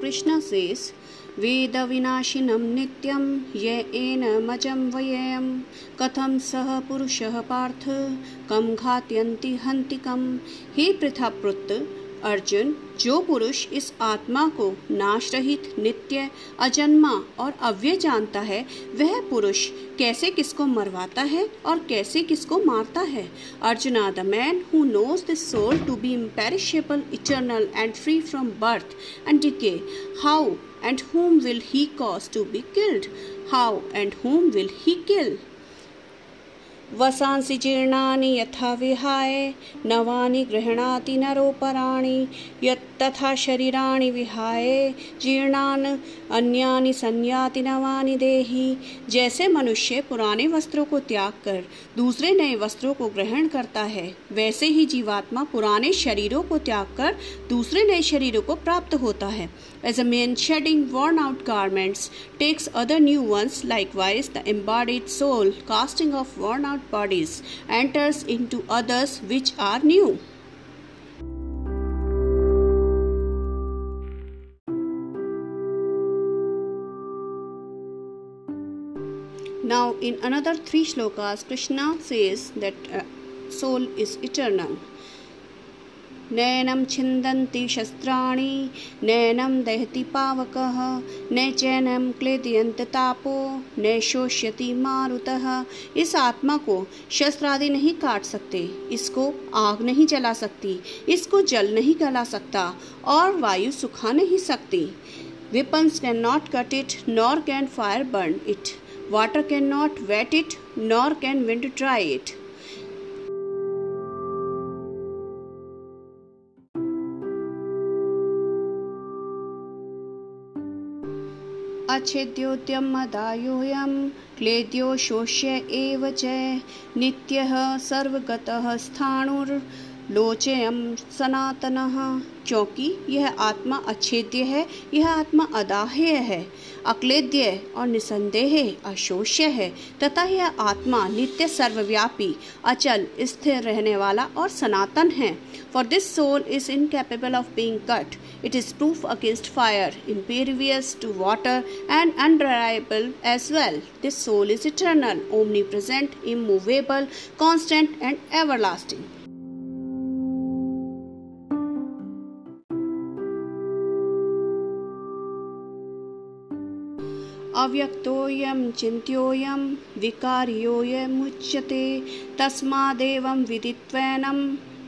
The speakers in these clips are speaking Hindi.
Krishna says, वेदविनाशिनं नित्यं य एनमजं वयं कथं सः पुरुषः पार्थ? कं घात्यन्ति हन्ति कम् हे पृथापुत्र अर्जुन, जो पुरुष इस आत्मा को नाश रहित नित्य, अजन्मा और अव्यय जानता है, वह पुरुष कैसे किसको मरवाता है और कैसे किसको मारता है? Arjun Arjuna the man who knows this soul to be imperishable eternal and free from birth and decay how and whom will he cause to be killed how and whom will he kill वसांसि जीर्णानि यथा विहाय नवानि गृह्णाति नरोपराणि यत्तथा शरीराणि विहाय जीर्णान अन्यानि संयाति नवानि देहि। जैसे मनुष्य पुराने वस्त्रों को त्याग कर दूसरे नए वस्त्रों को ग्रहण करता है वैसे ही जीवात्मा पुराने शरीरों को त्याग कर दूसरे नए शरीरों को प्राप्त होता है। As a man shedding worn out garments takes other new ones, likewise the embodied soul, casting off worn out bodies, enters into others which are new. Now, in another three shlokas, Krishna says that uh, soul is eternal. नैनं छिन्दन्ति शस्त्राणि, नैनं दहति पावकः, न चैनं क्लेदयन्त तापो, न शोष्यति मारुतः। इस आत्मा को शस्त्र आदि नहीं काट सकते, इसको आग नहीं जला सकती, इसको जल नहीं गला सकता, और वायु सुखा नहीं सकती। Weapons cannot cut it, nor can fire burn it. Water cannot wet it, nor can wind dry it. अच्छेद्योद्यमदायोऽयं क्लेद्यो शोष्य एव च नित्यः सर्वगतः स्थाणुर्लोचयं सनातनः क्योंकि यह आत्मा अच्छेद्य है यह आत्मा अदाह्य है अक्लेद्य और निसंदेह अशोष्य है तथा यह आत्मा नित्य सर्वव्यापी अचल स्थिर रहने वाला और सनातन है। For this soul is incapable of being cut it is proof against fire impervious to water and unreliable as well this soul is eternal omnipresent immovable, constant and everlasting. अव्यक्तोऽयं चिन्त्योऽयं विकार्योऽयमुच्यते तस्मादेवं विदित्वैनं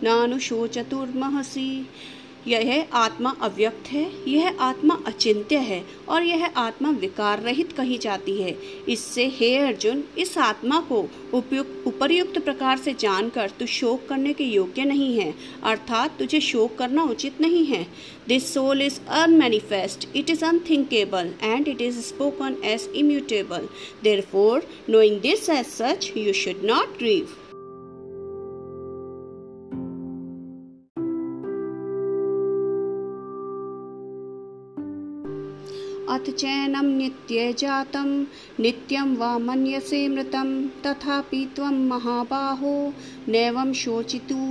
नानुशोचतुर्महसि यह आत्मा अव्यक्त है, यह आत्मा अचिंत्य है और यह आत्मा विकार रहित कही जाती है। इससे हे अर्जुन, इस आत्मा को उपयुक्त, उपर्युक्त प्रकार से जानकर तू शोक करने के योग्य नहीं है, अर्थात तुझे शोक करना उचित नहीं है। This soul is unmanifest it is unthinkable and it is spoken as immutable therefore knowing this as such you should not grieve अथ चैनं नित्ये जातं, नित्यं वा मन्यसे मृतं, तथापि त्वं महाबाहो, नैवं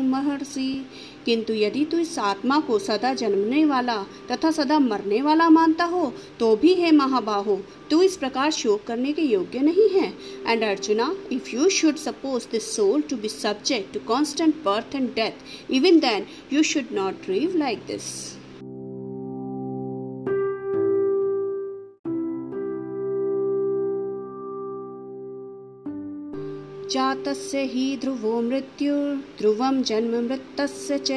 महर्षि। किंतु यदि तू इस आत्मा को सदा जन्मने वाला तथा सदा मरने वाला मानता हो तो भी है महाबाहो, तू इस प्रकार शोक करने के योग्य नहीं है। And Arjuna if you should suppose this soul to be subject to constant birth and death even then you should not grieve like this जातस्य हि ध्रुवो मृत्युर्ध्रुवं जन्म मृतस्य च।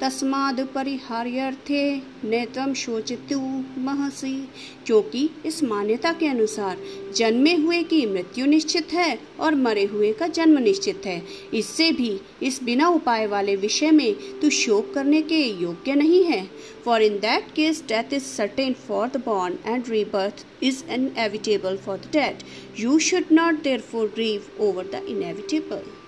तस्माद् परिहार्यर्थे न शोचितु महसी। क्योंकि इस मान्यता के अनुसार जन्मे हुए की मृत्यु निश्चित है और मरे हुए का जन्म निश्चित है। इससे भी इस बिना उपाय वाले विषय में तू शोक करने के योग्य नहीं है। For in that case death is certain for the born and rebirth is for the the you should not not therefore grieve over the inevitable.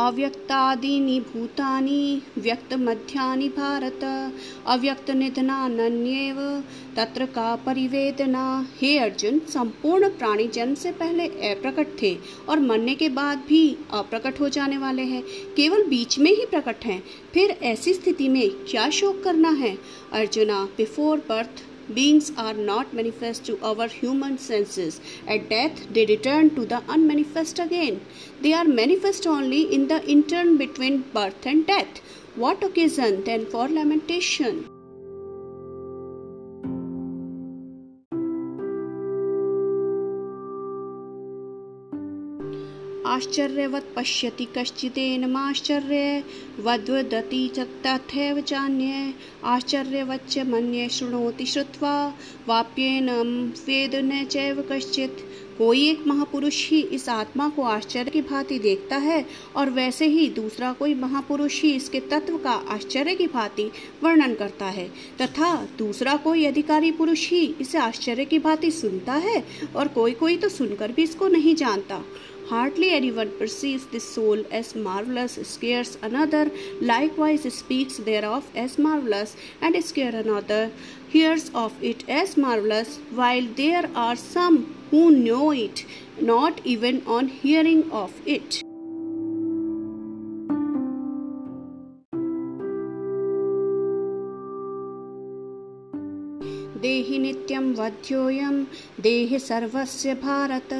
अव्यक्तादीनि भूतानि, व्यक्तमध्यानि भारत। अव्यक्तनिधनान्येव तत्र का परिवेदना? हे अर्जुन, संपूर्ण प्राणी जन्म से पहले अप्रकट थे और मरने के बाद भी अप्रकट हो जाने वाले हैं। केवल बीच में ही प्रकट हैं। फिर ऐसी स्थिति में क्या शोक करना है? Arjuna before birth beings are not manifest to our human senses. At death, they return to the unmanifest again. They are manifest only in the interim between birth and death. What occasion then for lamentation? आश्चर्यवत् पश्यति कश्चिदेनमाश्चर्यवद्वदति च तथैव चान्ये। आश्चर्यवच्च मन्ये शृणोति श्रुत्वा, वाप्येन वेद न चैव कश्चित्। कोई एक महापुरुष ही इस आत्मा को आश्चर्य की भांति देखता है, और वैसे ही दूसरा कोई महापुरुष ही इसके तत्व का आश्चर्य की भांति वर्णन करता है। तथा दूसरा कोई अधिकारी पुरुष ही इसे आश्चर्य की भांति सुनता है, और कोई कोई तो सुनकर भी इसको नहीं जानता। Hardly anyone perceives this soul as marvelous, scares another, likewise speaks thereof as marvelous, and scares another, hears of it as marvelous, while there are some who know it, not even on hearing of it. नित्यं वध्योऽयं देहि सर्वस्य भारत,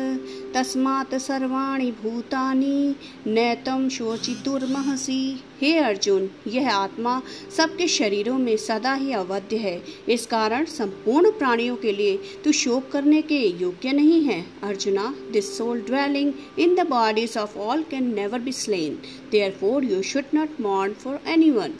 तस्मात् सर्वाणि भूतानि नैतं शोचितुर्महसि। हे अर्जुन, यह आत्मा सबके शरीरों में सदा ही अवध्य है। इस कारण संपूर्ण प्राणियों के लिए तू शोक करने के योग्य नहीं है। Arjuna this soul dwelling in the bodies of all can never be slain therefore you should not mourn for anyone